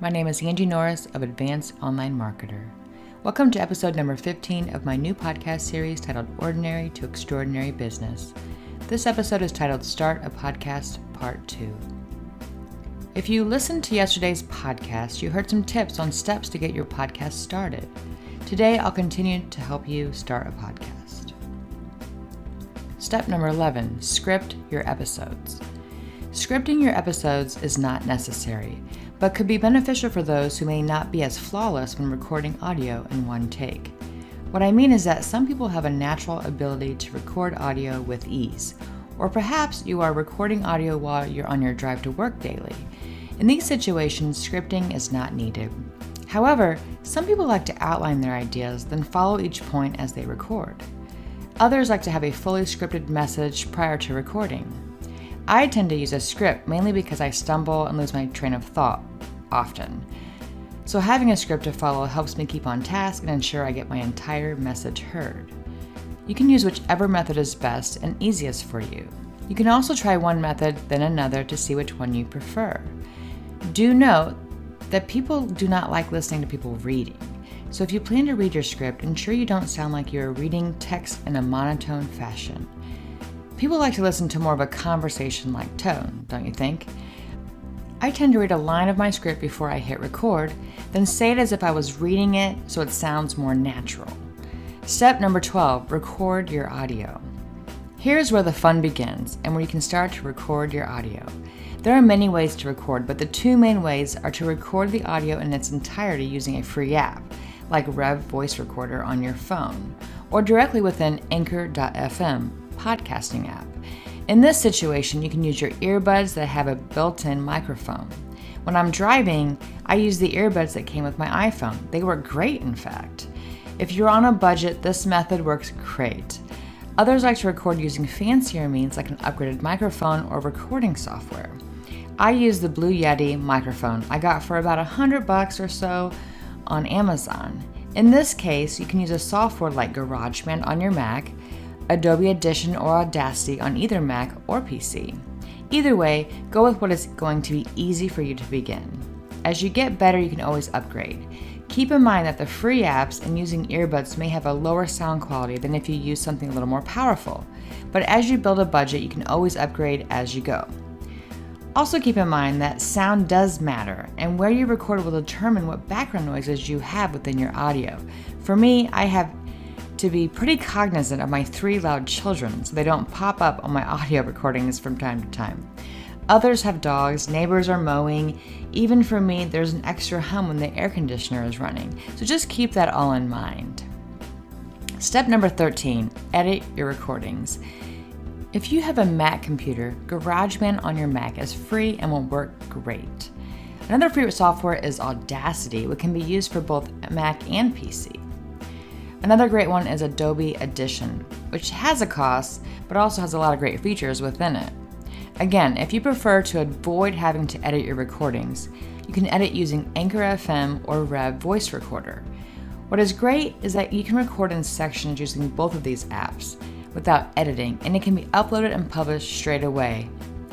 My name is Angie Norris of Advanced Online Marketer. Welcome to episode number 15 of my new podcast series titled Ordinary to Extraordinary Business. This episode is titled Start a Podcast Part 2. If you listened to yesterday's podcast, you heard some tips on steps to get your podcast started. Today, I'll continue to help you start a podcast. Step number 11 Script your episodes. Scripting your episodes is not necessary, but could be beneficial for those who may not be as flawless when recording audio in one take. What I mean is that some people have a natural ability to record audio with ease, or perhaps you are recording audio while you're on your drive to work daily. In these situations, scripting is not needed. However, some people like to outline their ideas, then follow each point as they record. Others like to have a fully scripted message prior to recording. I tend to use a script mainly because I stumble and lose my train of thought often. So, having a script to follow helps me keep on task and ensure I get my entire message heard. You can use whichever method is best and easiest for you. You can also try one method, then another to see which one you prefer. Do note that people do not like listening to people reading. So, if you plan to read your script, ensure you don't sound like you're reading text in a monotone fashion. People like to listen to more of a conversation like tone, don't you think? I tend to read a line of my script before I hit record, then say it as if I was reading it so it sounds more natural. Step number 12 record your audio. Here's where the fun begins and where you can start to record your audio. There are many ways to record, but the two main ways are to record the audio in its entirety using a free app, like Rev Voice Recorder on your phone, or directly within Anchor.fm, podcasting app. In this situation, you can use your earbuds that have a built in microphone. When I'm driving, I use the earbuds that came with my iPhone. They work great, in fact. If you're on a budget, this method works great. Others like to record using fancier means like an upgraded microphone or recording software. I use the Blue Yeti microphone I got for about a hundred bucks or so on Amazon. In this case, you can use a software like GarageBand on your Mac, Adobe Audition or Audacity on either Mac or PC. Either way, go with what is going to be easy for you to begin. As you get better, you can always upgrade. Keep in mind that the free apps and using earbuds may have a lower sound quality than if you use something a little more powerful, but as you build a budget, you can always upgrade as you go. Also, keep in mind that sound does matter, and where you record will determine what background noises you have within your audio. For me, I have to be pretty cognizant of my three loud children so they don't pop up on my audio recordings from time to time. Others have dogs, neighbors are mowing. Even for me, there's an extra hum when the air conditioner is running, so just keep that all in mind. Step number 13 edit your recordings. If you have a Mac computer, GarageBand on your Mac is free and will work great. Another free software is Audacity, which can be used for both Mac and PC. Another great one is Adobe Audition, which has a cost but also has a lot of great features within it. Again, if you prefer to avoid having to edit your recordings, you can edit using Anchor FM or Rev Voice Recorder. What is great is that you can record in sections using both of these apps without editing, and it can be uploaded and published straight away.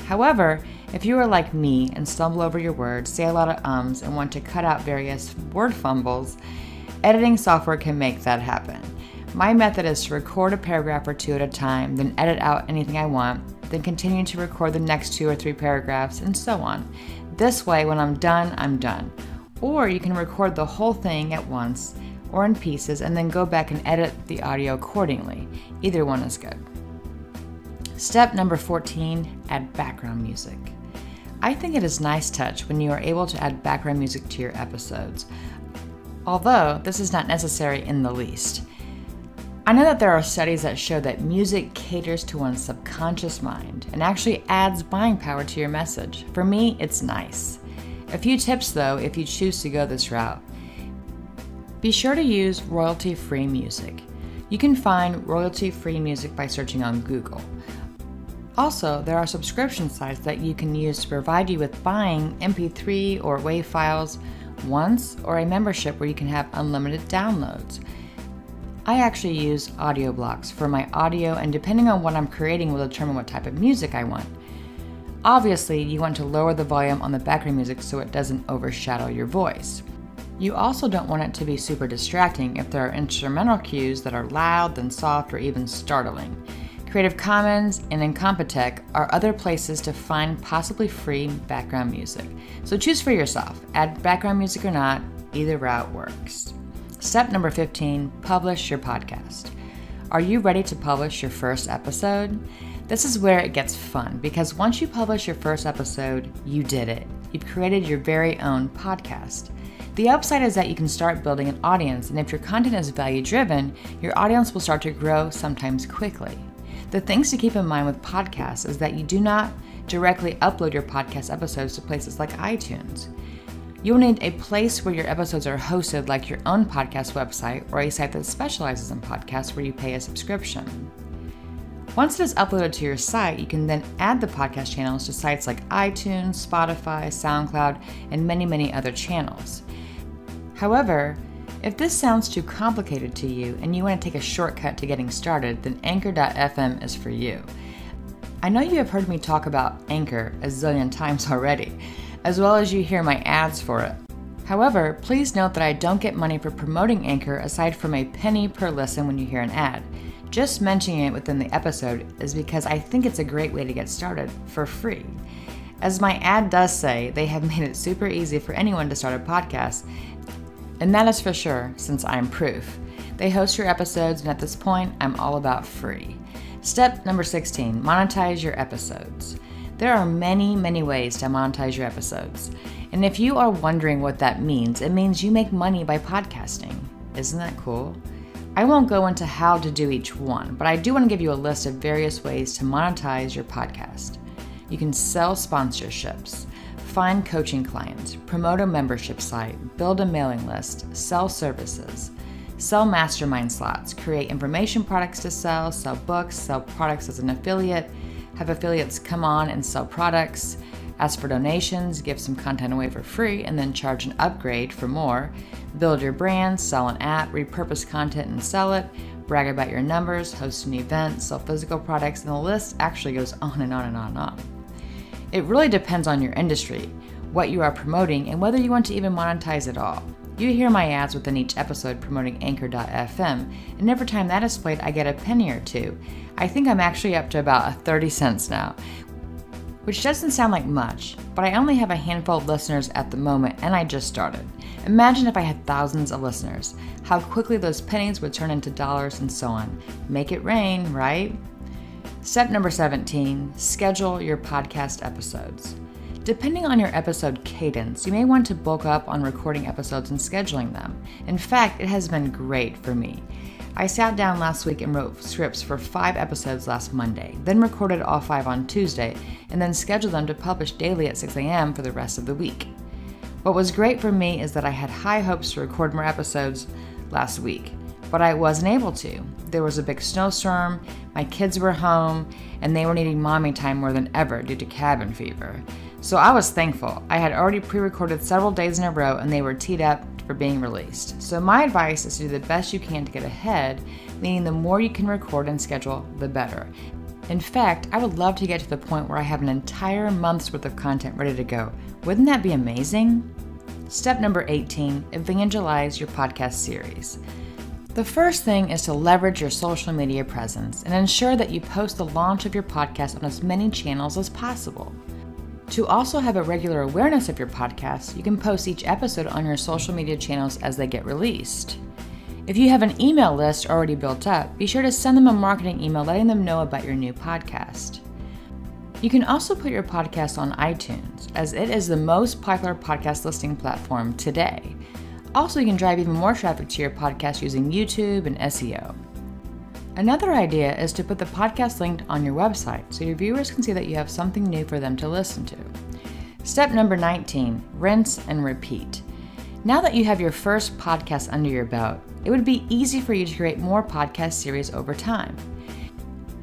However, if you are like me and stumble over your words, say a lot of ums, and want to cut out various word fumbles, Editing software can make that happen. My method is to record a paragraph or two at a time, then edit out anything I want, then continue to record the next two or three paragraphs, and so on. This way, when I'm done, I'm done. Or you can record the whole thing at once or in pieces and then go back and edit the audio accordingly. Either one is good. Step number 14 add background music. I think it is nice touch when you are able to add background music to your episodes although this is not necessary in the least. I know that there are studies that show that music caters to one's subconscious mind and actually adds buying power to your message. For me, it's nice. A few tips though, if you choose to go this route. Be sure to use royalty free music. You can find royalty free music by searching on Google. Also, there are subscription sites that you can use to provide you with buying MP3 or WAV files once or a membership where you can have unlimited downloads. I actually use Audioblocks for my audio, and depending on what I'm creating, will determine what type of music I want. Obviously, you want to lower the volume on the background music so it doesn't overshadow your voice. You also don't want it to be super distracting if there are instrumental cues that are loud, then soft, or even startling. Creative Commons and Incompetech are other places to find possibly free background music. So choose for yourself. Add background music or not, either route works. Step number 15 publish your podcast. Are you ready to publish your first episode? This is where it gets fun because once you publish your first episode, you did it. You've created your very own podcast. The upside is that you can start building an audience, and if your content is value driven, your audience will start to grow sometimes quickly. The things to keep in mind with podcasts is that you do not directly upload your podcast episodes to places like iTunes. You'll need a place where your episodes are hosted, like your own podcast website or a site that specializes in podcasts where you pay a subscription. Once it is uploaded to your site, you can then add the podcast channels to sites like iTunes, Spotify, SoundCloud, and many, many other channels. However, if this sounds too complicated to you and you want to take a shortcut to getting started, then Anchor.fm is for you. I know you have heard me talk about Anchor a zillion times already, as well as you hear my ads for it. However, please note that I don't get money for promoting Anchor aside from a penny per listen when you hear an ad. Just mentioning it within the episode is because I think it's a great way to get started for free. As my ad does say, they have made it super easy for anyone to start a podcast, and that is for sure, since I'm proof. They host your episodes, and at this point, I'm all about free. Step number 16 monetize your episodes. There are many, many ways to monetize your episodes. And if you are wondering what that means, it means you make money by podcasting. Isn't that cool? I won't go into how to do each one, but I do want to give you a list of various ways to monetize your podcast. You can sell sponsorships, find coaching clients, promote a membership site, build a mailing list, sell services, sell mastermind slots, create information products to sell, sell books, sell products as an affiliate, have affiliates come on and sell products, ask for donations, give some content away for free, and then charge an upgrade for more. Build your brand, sell an app, repurpose content and sell it, brag about your numbers, host an event, sell physical products, and the list actually goes on and on and on and on. It really depends on your industry, what you are promoting, and whether you want to even monetize at all. You hear my ads within each episode promoting Anchor.fm, and every time that is played, I get a penny or two. I think I'm actually up to about 30 cents now, which doesn't sound like much, but I only have a handful of listeners at the moment and I just started. Imagine if I had thousands of listeners, how quickly those pennies would turn into dollars and so on. Make it rain, right? Step number 17 schedule your podcast episodes. Depending on your episode cadence, you may want to bulk up on recording episodes and scheduling them. In fact, it has been great for me. I sat down last week and wrote scripts for five episodes last Monday, then recorded all five on Tuesday, and then scheduled them to publish daily at 6 a.m. for the rest of the week. What was great for me is that I had high hopes to record more episodes last week, but I wasn't able to. There was a big snowstorm, my kids were home, and they were needing mommy time more than ever due to cabin fever. So I was thankful. I had already pre recorded several days in a row and they were teed up for being released. So, my advice is to do the best you can to get ahead, meaning the more you can record and schedule, the better. In fact, I would love to get to the point where I have an entire month's worth of content ready to go. Wouldn't that be amazing? Step number 18 evangelize your podcast series. The first thing is to leverage your social media presence and ensure that you post the launch of your podcast on as many channels as possible. To also have a regular awareness of your podcast, you can post each episode on your social media channels as they get released. If you have an email list already built up, be sure to send them a marketing email letting them know about your new podcast. You can also put your podcast on iTunes, as it is the most popular podcast listing platform today. Also, you can drive even more traffic to your podcast using YouTube and SEO. Another idea is to put the podcast linked on your website so your viewers can see that you have something new for them to listen to. Step number 19 rinse and repeat. Now that you have your first podcast under your belt, it would be easy for you to create more podcast series over time.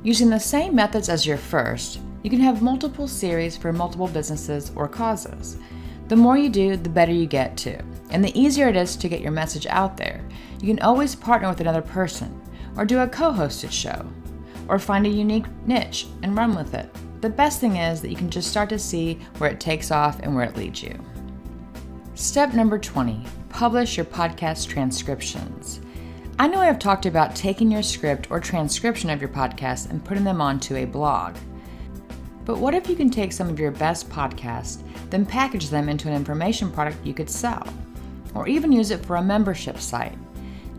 Using the same methods as your first, you can have multiple series for multiple businesses or causes. The more you do, the better you get too. And the easier it is to get your message out there. You can always partner with another person or do a co hosted show, or find a unique niche and run with it. The best thing is that you can just start to see where it takes off and where it leads you. Step number 20 publish your podcast transcriptions. I know I have talked about taking your script or transcription of your podcast and putting them onto a blog. But what if you can take some of your best podcasts, then package them into an information product you could sell, or even use it for a membership site?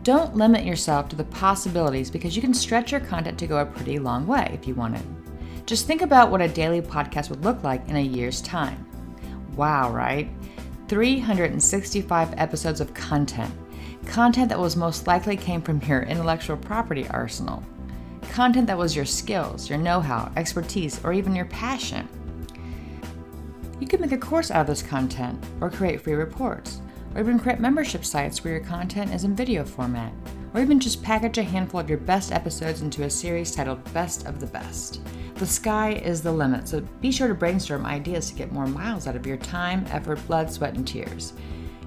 Don't limit yourself to the possibilities because you can stretch your content to go a pretty long way if you want wanted. Just think about what a daily podcast would look like in a year's time. Wow, right? 365 episodes of content. Content that was most likely came from your intellectual property arsenal. Content that was your skills, your know how, expertise, or even your passion. You could make a course out of this content, or create free reports, or even create membership sites where your content is in video format, or even just package a handful of your best episodes into a series titled Best of the Best. The sky is the limit, so be sure to brainstorm ideas to get more miles out of your time, effort, blood, sweat, and tears.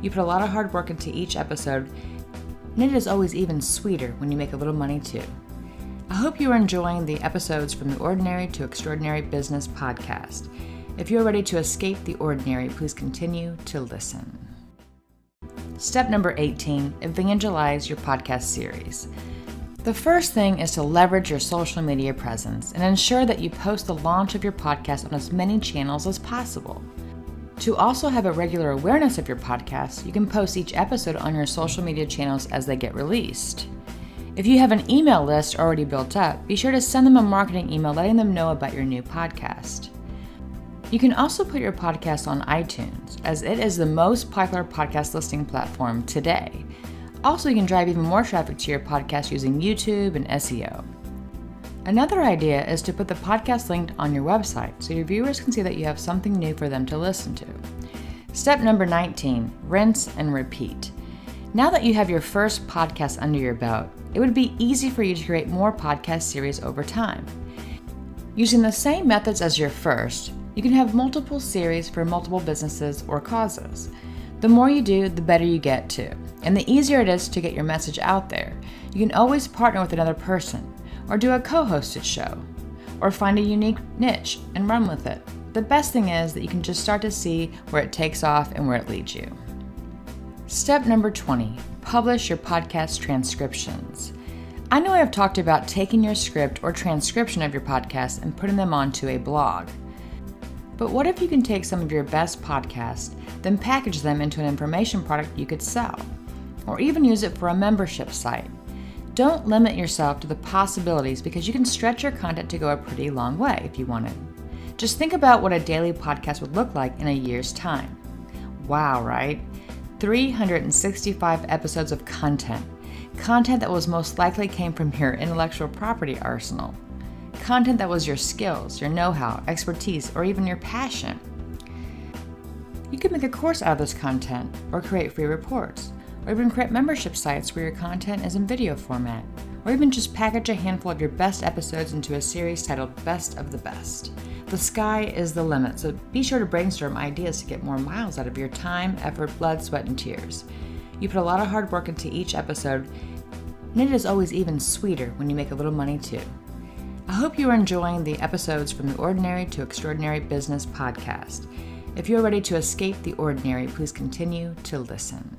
You put a lot of hard work into each episode, and it is always even sweeter when you make a little money too. I hope you are enjoying the episodes from the Ordinary to Extraordinary Business podcast. If you're ready to escape the ordinary, please continue to listen. Step number 18 Evangelize your podcast series. The first thing is to leverage your social media presence and ensure that you post the launch of your podcast on as many channels as possible. To also have a regular awareness of your podcast, you can post each episode on your social media channels as they get released. If you have an email list already built up, be sure to send them a marketing email letting them know about your new podcast. You can also put your podcast on iTunes, as it is the most popular podcast listing platform today. Also, you can drive even more traffic to your podcast using YouTube and SEO. Another idea is to put the podcast linked on your website so your viewers can see that you have something new for them to listen to. Step number 19 rinse and repeat. Now that you have your first podcast under your belt, it would be easy for you to create more podcast series over time. Using the same methods as your first, you can have multiple series for multiple businesses or causes. The more you do, the better you get too. And the easier it is to get your message out there. You can always partner with another person, or do a co hosted show, or find a unique niche and run with it. The best thing is that you can just start to see where it takes off and where it leads you. Step number 20 publish your podcast transcriptions. I know I have talked about taking your script or transcription of your podcast and putting them onto a blog. But what if you can take some of your best podcasts, then package them into an information product you could sell, or even use it for a membership site? Don't limit yourself to the possibilities because you can stretch your content to go a pretty long way if you wanted. Just think about what a daily podcast would look like in a year's time. Wow, right? 365 episodes of content. Content that was most likely came from your intellectual property arsenal content that was your skills, your know how, expertise, or even your passion. You could make a course out of this content, or create free reports, or even create membership sites where your content is in video format, or even just package a handful of your best episodes into a series titled Best of the Best. The sky is the limit, so be sure to brainstorm ideas to get more miles out of your time, effort, blood, sweat, and tears. You put a lot of hard work into each episode, and it is always even sweeter when you make a little money too. I hope you are enjoying the episodes from the Ordinary to Extraordinary Business podcast. If you're ready to escape the ordinary, please continue to listen.